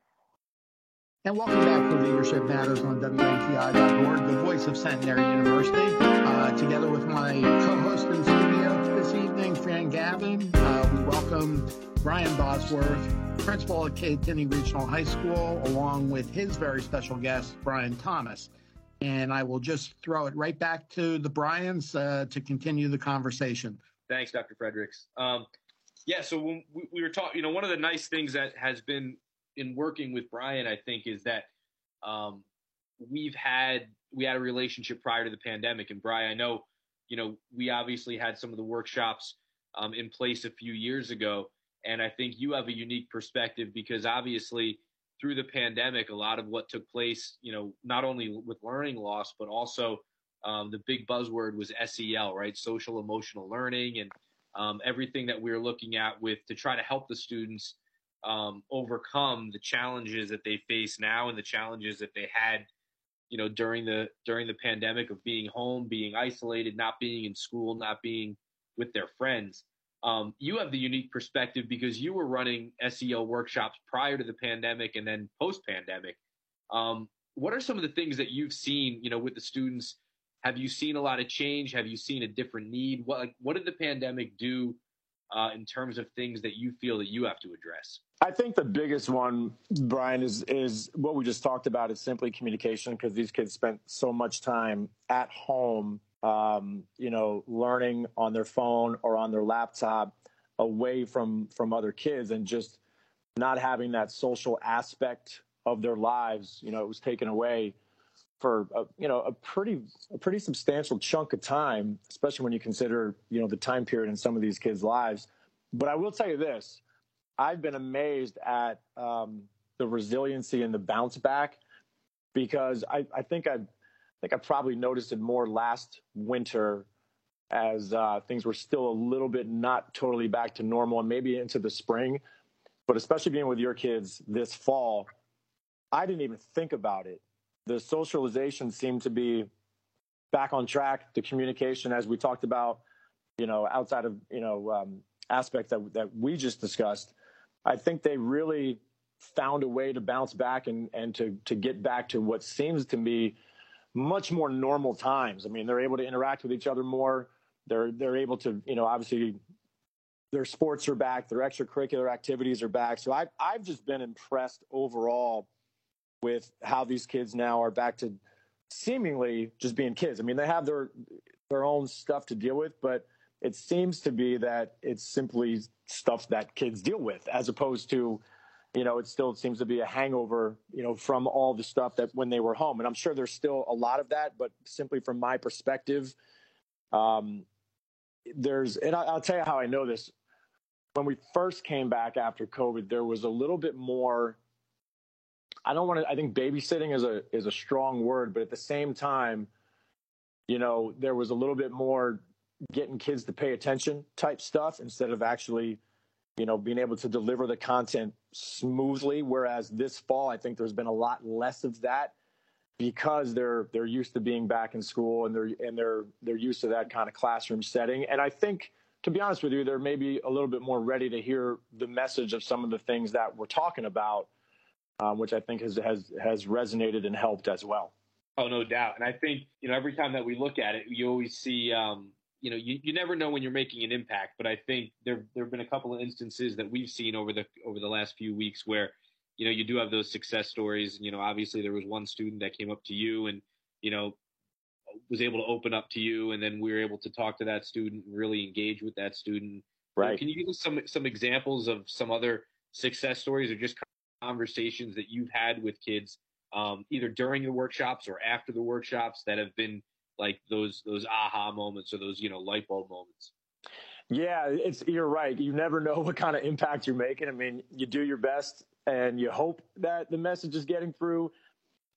And welcome back to Leadership Matters on WNTI.org, the voice of Centenary University. Uh, together with my co-host in studio this evening, Fran Gavin, uh, we welcome Brian Bosworth, principal at Kittatinny Regional High School, along with his very special guest, Brian Thomas. And I will just throw it right back to the Brians uh, to continue the conversation. Thanks, Dr. Fredericks. Um, yeah, so when we were talking, you know, one of the nice things that has been in working with Brian, I think, is that um, we've had we had a relationship prior to the pandemic. And Brian, I know, you know, we obviously had some of the workshops um, in place a few years ago, and I think you have a unique perspective because obviously through the pandemic, a lot of what took place, you know, not only with learning loss, but also um, the big buzzword was SEL, right? Social emotional learning and um, everything that we are looking at with to try to help the students um, overcome the challenges that they face now and the challenges that they had, you know, during the during the pandemic of being home, being isolated, not being in school, not being with their friends. Um, you have the unique perspective because you were running SEL workshops prior to the pandemic and then post pandemic. Um, what are some of the things that you've seen, you know, with the students? Have you seen a lot of change? Have you seen a different need? What like, what did the pandemic do uh, in terms of things that you feel that you have to address? I think the biggest one, Brian, is is what we just talked about. Is simply communication because these kids spent so much time at home um, you know, learning on their phone or on their laptop away from from other kids and just not having that social aspect of their lives. You know, it was taken away for a, you know a pretty a pretty substantial chunk of time, especially when you consider you know the time period in some of these kids' lives. But I will tell you this: I've been amazed at um, the resiliency and the bounce back because I, I think I've I think I probably noticed it more last winter as uh, things were still a little bit not totally back to normal and maybe into the spring. But especially being with your kids this fall, I didn't even think about it. The socialization seemed to be back on track. The communication, as we talked about, you know, outside of, you know, um, aspects that, that we just discussed, I think they really found a way to bounce back and, and to, to get back to what seems to me much more normal times. I mean, they're able to interact with each other more. They're they're able to, you know, obviously their sports are back, their extracurricular activities are back. So I've I've just been impressed overall with how these kids now are back to seemingly just being kids. I mean, they have their their own stuff to deal with, but it seems to be that it's simply stuff that kids deal with as opposed to you know, it still seems to be a hangover, you know, from all the stuff that when they were home. And I'm sure there's still a lot of that, but simply from my perspective, um, there's, and I'll tell you how I know this. When we first came back after COVID, there was a little bit more, I don't want to. I think babysitting is a is a strong word, but at the same time, you know, there was a little bit more getting kids to pay attention type stuff instead of actually, you know, being able to deliver the content smoothly. Whereas this fall, I think there's been a lot less of that because they're they're used to being back in school and they're and they're they're used to that kind of classroom setting. And I think, to be honest with you, they're maybe a little bit more ready to hear the message of some of the things that we're talking about, um, which I think has has has resonated and helped as well. Oh, no doubt. And I think you know every time that we look at it, you always see. Um, you know, you, you never know when you're making an impact, but I think there there have been a couple of instances that we've seen over the over the last few weeks where you know, you do have those success stories. You know, obviously there was one student that came up to you and, you know, was able to open up to you, and then we were able to talk to that student and really engage with that student. Right. Can you give us some some examples of some other success stories or just conversations that you've had with kids, um, either during the workshops or after the workshops, that have been like those those aha moments or those you know light bulb moments? Yeah, it's you're right. You never know what kind of impact you're making. I mean, you do your best and you hope that the message is getting through.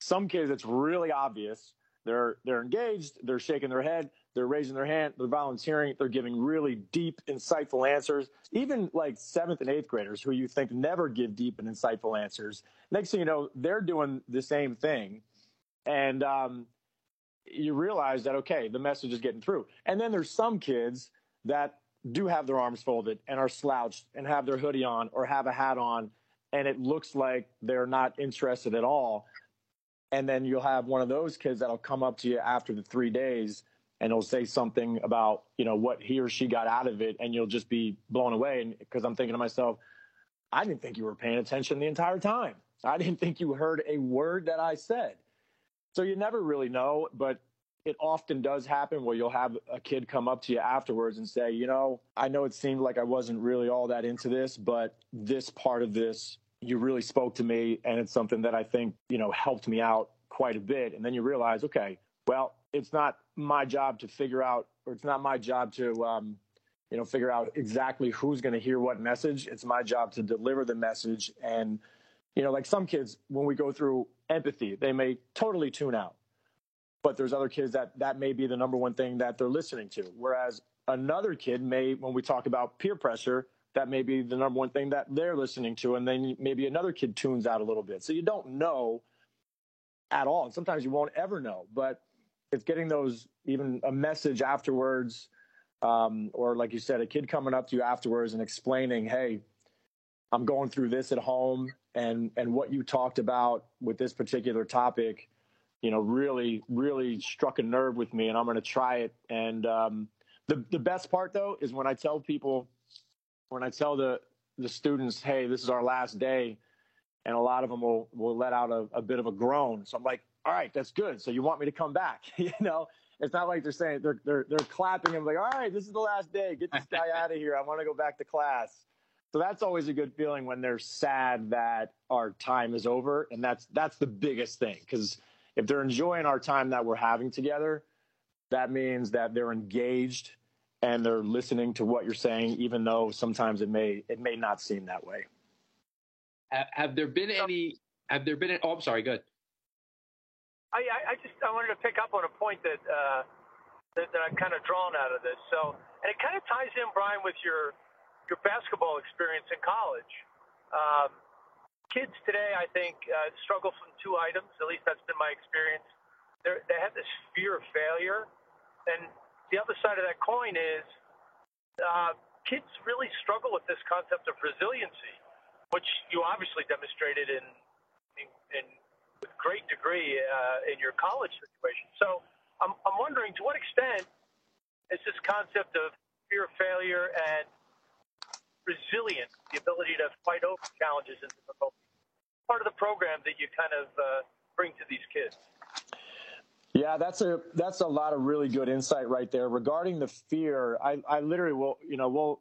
Some kids, it's really obvious. They're they're engaged. They're shaking their head. They're raising their hand. They're volunteering. They're giving really deep, insightful answers. Even like seventh and eighth graders, who you think never give deep and insightful answers, next thing you know, they're doing the same thing, and um, you realize that okay, the message is getting through. And then there's some kids that do have their arms folded and are slouched and have their hoodie on or have a hat on and it looks like they're not interested at all. And then you'll have one of those kids that'll come up to you after the three days and he'll say something about, you know, what he or she got out of it. And you'll just be blown away. And because I'm thinking to myself, I didn't think you were paying attention the entire time. I didn't think you heard a word that I said. So you never really know, but it often does happen where you'll have a kid come up to you afterwards and say, you know, I know it seemed like I wasn't really all that into this, but this part of this, you really spoke to me. And it's something that I think, you know, helped me out quite a bit. And then you realize, okay, well, it's not my job to figure out, or it's not my job to, um, you know, figure out exactly who's going to hear what message. It's my job to deliver the message. And, you know, like some kids, when we go through empathy, they may totally tune out but there's other kids that that may be the number one thing that they're listening to. Whereas another kid may, when we talk about peer pressure, that may be the number one thing that they're listening to, and then maybe another kid tunes out a little bit. So you don't know at all, and sometimes you won't ever know. But it's getting those even a message afterwards, um, or like you said, a kid coming up to you afterwards and explaining, "Hey, I'm going through this at home, and and what you talked about with this particular topic." you know, really, really struck a nerve with me, and I'm going to try it. And um, the the best part though is when I tell people, when I tell the the students, hey, this is our last day, and a lot of them will will let out a, a bit of a groan. So I'm like, all right, that's good. So you want me to come back? you know, it's not like they're saying they're they're they're clapping and like, all right, this is the last day. Get this guy out of here. I want to go back to class. So that's always a good feeling when they're sad that our time is over, and that's that's the biggest thing because if they're enjoying our time that we're having together, that means that they're engaged and they're listening to what you're saying, even though sometimes it may it may not seem that way. Have, have there been any? Have there been? Any, oh, I'm sorry. Good. I, I just I wanted to pick up on a point that uh, that, that I've kind of drawn out of this. So, and it kind of ties in, Brian, with your your basketball experience in college. Um, kids today, I think, uh, struggle from two items. At least that's been my experience. They're, they have this fear of failure, and the other side of that coin is uh, kids really struggle with this concept of resiliency, which you obviously demonstrated in in, in great degree uh, in your college situation. So I'm I'm wondering to what extent is this concept of fear of failure and resilience, the ability to fight over challenges and difficulties. Part of the program that you kind of uh, bring to these kids. Yeah, that's a that's a lot of really good insight right there regarding the fear. I, I literally will, you know, we'll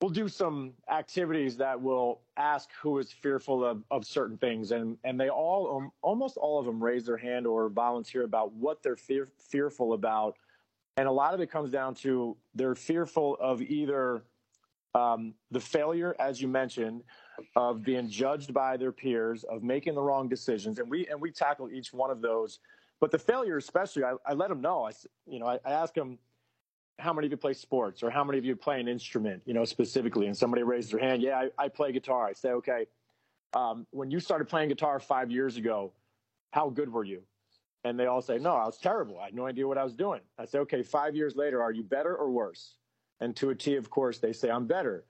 we'll do some activities that will ask who is fearful of, of certain things, and and they all um, almost all of them raise their hand or volunteer about what they're fear, fearful about, and a lot of it comes down to they're fearful of either um, the failure, as you mentioned, of being judged by their peers, of making the wrong decisions, and we and we tackle each one of those. But the failure, especially, I, I let them know. I you know I, I ask them how many of you play sports or how many of you play an instrument, you know, specifically. And somebody raised their hand. Yeah, I, I play guitar. I say, okay, um, when you started playing guitar five years ago, how good were you? And they all say, no, I was terrible. I had no idea what I was doing. I say, okay, five years later, are you better or worse? And to a T, of course, they say, I'm better.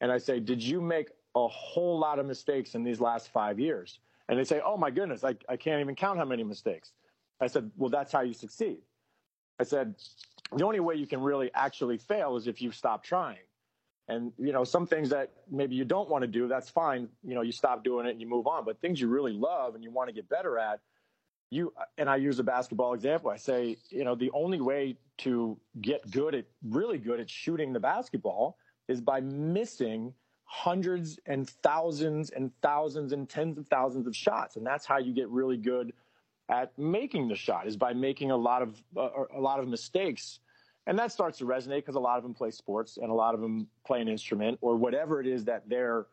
And I say, did you make a whole lot of mistakes in these last five years? And they say, oh my goodness, I, I can't even count how many mistakes. I said, well, that's how you succeed. I said, the only way you can really actually fail is if you stop trying. And, you know, some things that maybe you don't want to do, that's fine. You know, you stop doing it and you move on. But things you really love and you want to get better at, you, and I use a basketball example. I say, you know, the only way to get good at, really good at shooting the basketball is by missing hundreds and thousands and thousands and tens of thousands of shots. And that's how you get really good at making the shot is by making a lot of uh, a lot of mistakes. And that starts to resonate because a lot of them play sports and a lot of them play an instrument or whatever it is that they're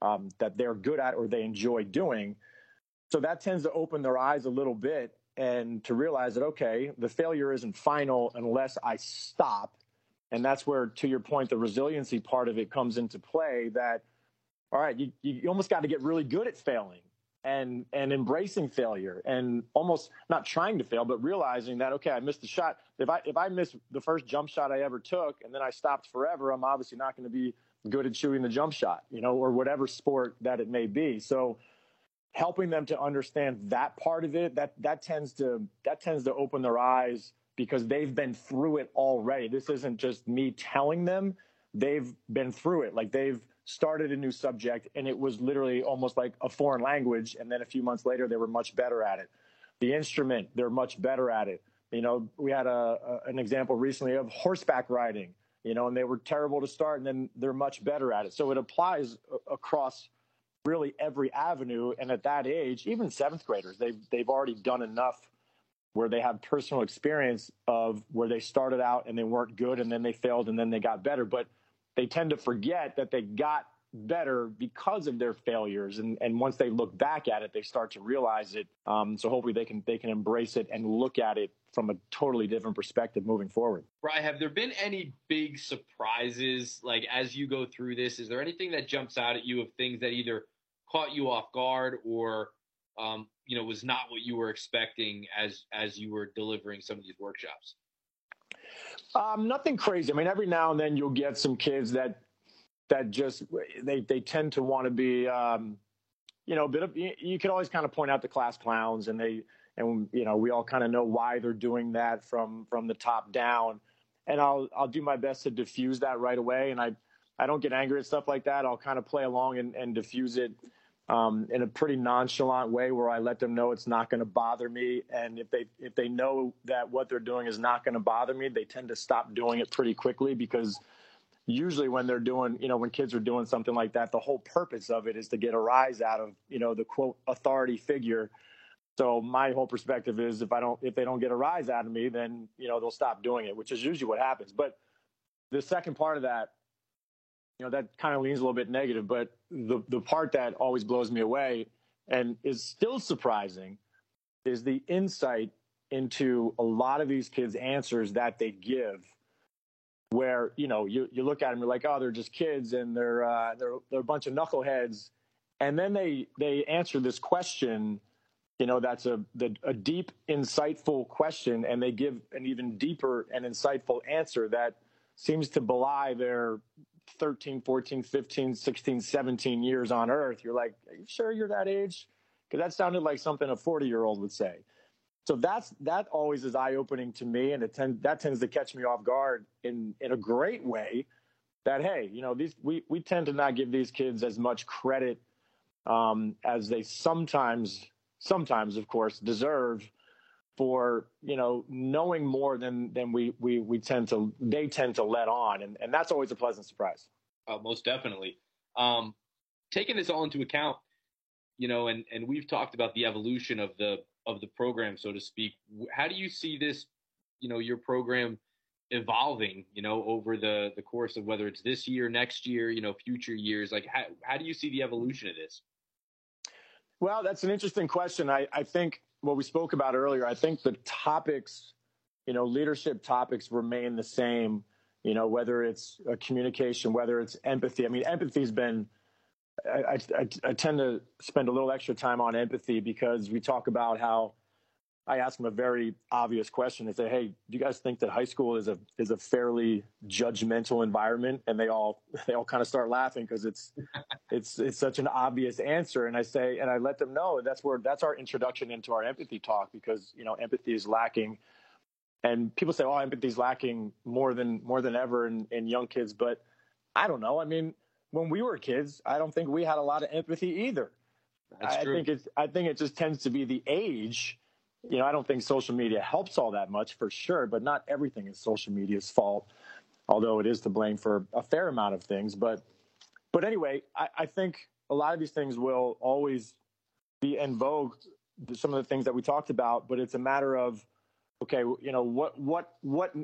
um, that they're good at or they enjoy doing. So that tends to open their eyes a little bit and to realize that okay the failure isn't final unless i stop. And that's where to your point the resiliency part of it comes into play that all right you, you almost got to get really good at failing and and embracing failure and almost not trying to fail but realizing that okay I missed the shot. If I if I miss the first jump shot I ever took and then I stopped forever I'm obviously not going to be good at shooting the jump shot you know or whatever sport that it may be. So helping them to understand that part of it that that tends to that tends to open their eyes because they've been through it already. This isn't just me telling them. They've been through it. Like they've started a new subject and it was literally almost like a foreign language. And then a few months later, they were much better at it. The instrument, they're much better at it. You know, we had a, a, an example recently of horseback riding, you know, and they were terrible to start and then they're much better at it. So it applies across really every avenue. And at that age, even seventh graders, they've, they've already done enough where they have personal experience of where they started out and they weren't good and then they failed and then they got better. But they tend to forget that they got better because of their failures. And and once they look back at it they start to realize it. Um, so hopefully they can they can embrace it and look at it from a totally different perspective moving forward. Right have there been any big surprises? Like as you go through this is there anything that jumps out at you of things that either caught you off guard or um, you know was not what you were expecting as as you were delivering some of these workshops um, nothing crazy. I mean, every now and then you'll get some kids that that just they they tend to want to be, um, you know, a bit of. You can always kind of point out the class clowns, and they and you know we all kind of know why they're doing that from from the top down. And I'll I'll do my best to diffuse that right away. And I I don't get angry at stuff like that. I'll kind of play along and, and diffuse it um, in a pretty nonchalant way where I let them know it's not going to bother me. And if they if they know that what they're doing is not going to bother me, they tend to stop doing it pretty quickly because usually when they're doing, you know, when kids are doing something like that, the whole purpose of it is to get a rise out of, you know, the quote authority figure. So my whole perspective is if I don't if they don't get a rise out of me, then you know they'll stop doing it, which is usually what happens. But the second part of that you know that kind of leans a little bit negative but the the part that always blows me away and is still surprising is the insight into a lot of these kids answers that they give where you know you, you look at them you're like oh they're just kids and they're uh, they're they're a bunch of knuckleheads. And then they they answer this question you know that's a the, a deep insightful question and they give an even deeper and insightful answer that seems to belie their 13, 14, 15, 16, 17 years on earth, you're like, are you sure you're that age? Because that sounded like something a 40 year old would say. So that's that always is eye opening to me, and it tend, that tends to catch me off guard in in a great way. That hey, you know, these we we tend to not give these kids as much credit um, as they sometimes sometimes, of course, deserve for you know knowing more than than we we we tend to they tend to let on and and that's always a pleasant surprise uh, most definitely um taking this all into account you know and and we've talked about the evolution of the of the program so to speak how do you see this you know your program evolving, you know, over the the course of whether it's this year, next year, you know, future years? Like, how how do you see the evolution of this? Well, that's an interesting question. I, I think what we spoke about earlier, I think the topics, you know, leadership topics remain the same, you know, whether it's uh, communication, whether it's empathy. I mean, empathy's been, I, I, I tend to spend a little extra time on empathy because we talk about how I ask them a very obvious question. They say, "Hey, do you guys think that high school is a is a fairly judgmental environment?" And they all they all kind of start laughing because it's it's it's such an obvious answer. And I say, and I let them know that's where that's our introduction into our empathy talk because you know empathy is lacking. And people say, "Oh, empathy is lacking more than more than ever in, in young kids." But I don't know. I mean, when we were kids, I don't think we had a lot of empathy either. I true. think it's I think it just tends to be the age you know, I don't think social media helps all that much for sure, but not everything is social media's fault, although it is to blame for a fair amount of things. But, but anyway, I, I think a lot of these things will always be in vogue. Some of the things that we talked about, but it's a matter of, okay, you know, what, what, what,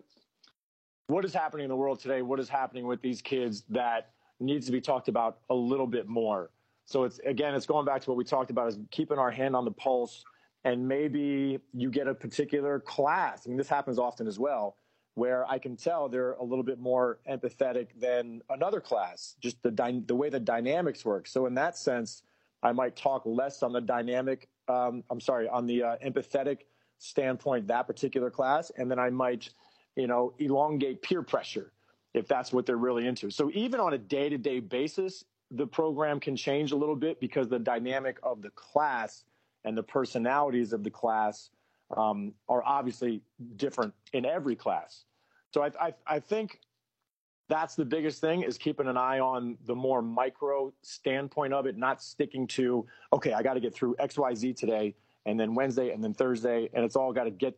what is happening in the world today? What is happening with these kids that needs to be talked about a little bit more? So it's again, it's going back to what we talked about is keeping our hand on the pulse and maybe you get a particular class. I mean, this happens often as well, where I can tell they're a little bit more empathetic than another class, just the dy- the way the dynamics work. So in that sense, I might talk less on the dynamic. Um, I'm sorry, on the uh, empathetic standpoint that particular class, and then I might, you know, elongate peer pressure if that's what they're really into. So even on a day to day basis, the program can change a little bit because the dynamic of the class and the personalities of the class um, are obviously different in every class. So I, I, I think that's the biggest thing is keeping an eye on the more micro standpoint of it, not sticking to, okay, I got to get through X, Y, Z today, and then Wednesday, and then Thursday, and it's all got to get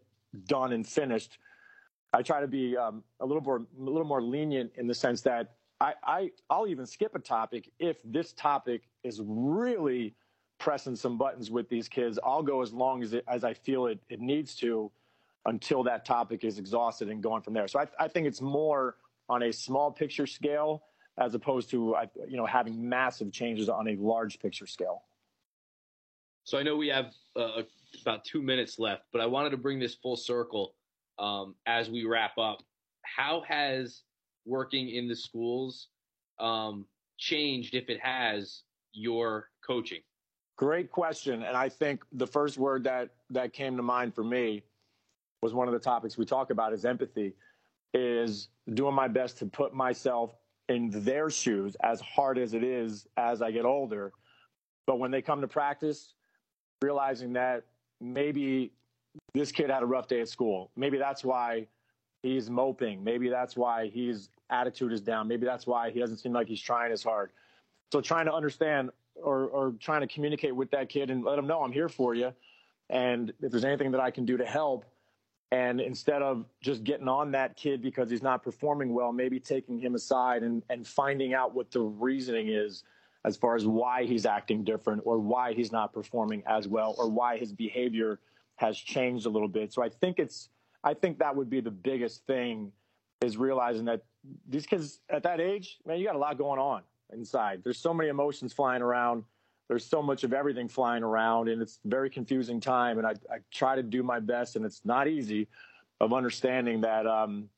done and finished. I try to be um, a little more, a little more lenient in the sense that I, I, I'll even skip a topic if this topic is really pressing some buttons with these kids. I'll go as long as it, as I feel it, it needs to until that topic is exhausted and going from there. So I, I think it's more on a small picture scale as opposed to you know having massive changes on a large picture scale. So I know we have uh, about two minutes left, but I wanted to bring this full circle um, as we wrap up. How has working in the schools um, changed, if it has, your coaching? Great question. And I think the first word that, that came to mind for me was one of the topics we talk about is empathy, is doing my best to put myself in their shoes as hard as it is as I get older. But when they come to practice, realizing that maybe this kid had a rough day at school. Maybe that's why he's moping. Maybe that's why his attitude is down. Maybe that's why he doesn't seem like he's trying as hard. So trying to understand or, or trying to communicate with that kid and let them know I'm here for you. And if there's anything that I can do to help, and instead of just getting on that kid because he's not performing well, maybe taking him aside and, and finding out what the reasoning is as far as why he's acting different or why he's not performing as well or why his behavior has changed a little bit. So I think it's, I think that would be the biggest thing is realizing that these kids at that age, man, you got a lot going on inside. There's so many emotions flying around. There's so much of everything flying around, and it's very confusing time. And I, I try to do my best, and it's not easy of understanding that, um,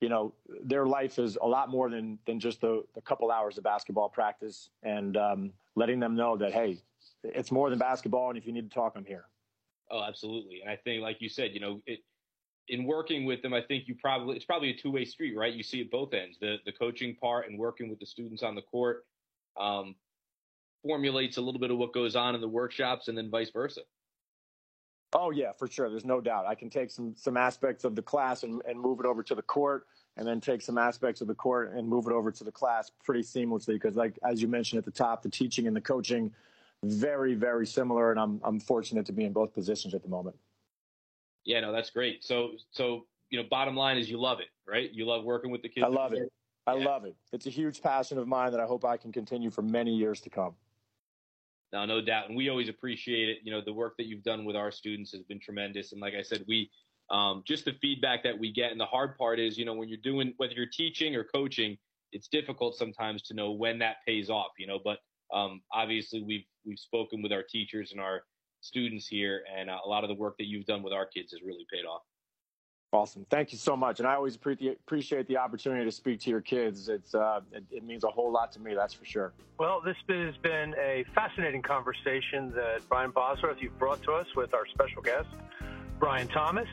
you know, their life is a lot more than than just the, the couple hours of basketball practice, and um, letting them know that hey, it's more than basketball, and if you need to talk, I'm here. Oh, absolutely. And I think, like you said, you know, it, in working with them, I think you probably it's probably a two way street, right? You see at both ends the the coaching part and working with the students on the court um, formulates a little bit of what goes on in the workshops, and then vice versa. Oh yeah, for sure. There's no doubt. I can take some some aspects of the class and, and move it over to the court, and then take some aspects of the court and move it over to the class pretty seamlessly. Because like as you mentioned at the top, the teaching and the coaching very very similar, and I'm I'm fortunate to be in both positions at the moment. Yeah, no, that's great. So, so you know, bottom line is you love it, right? You love working with the kids. I love it. I yeah. love it. It's a huge passion of mine that I hope I can continue for many years to come. No, no doubt, and we always appreciate it. You know, the work that you've done with our students has been tremendous, and like I said, we um, just the feedback that we get. And the hard part is, you know, when you're doing whether you're teaching or coaching, it's difficult sometimes to know when that pays off. You know, but um, obviously we've we've spoken with our teachers and our students here, and uh, a lot of the work that you've done with our kids has really paid off. Awesome. Thank you so much. And I always appreciate the opportunity to speak to your kids. It's uh, it, it, means a whole lot to me, that's for sure. Well, this has been a fascinating conversation that Brian Bosworth you've brought to us with our special guest, Brian Thomas.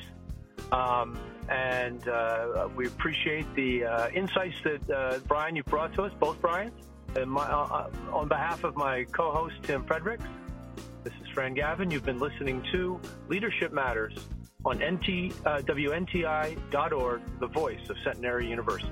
Um, and uh, we appreciate the uh, insights that uh, Brian you brought to us, both Brian's. And my, uh, uh, on behalf of my co-host Tim Fredericks, this is Fran Gavin. You've been listening to Leadership Matters on NT, uh, WNTI.org, the voice of Centenary University.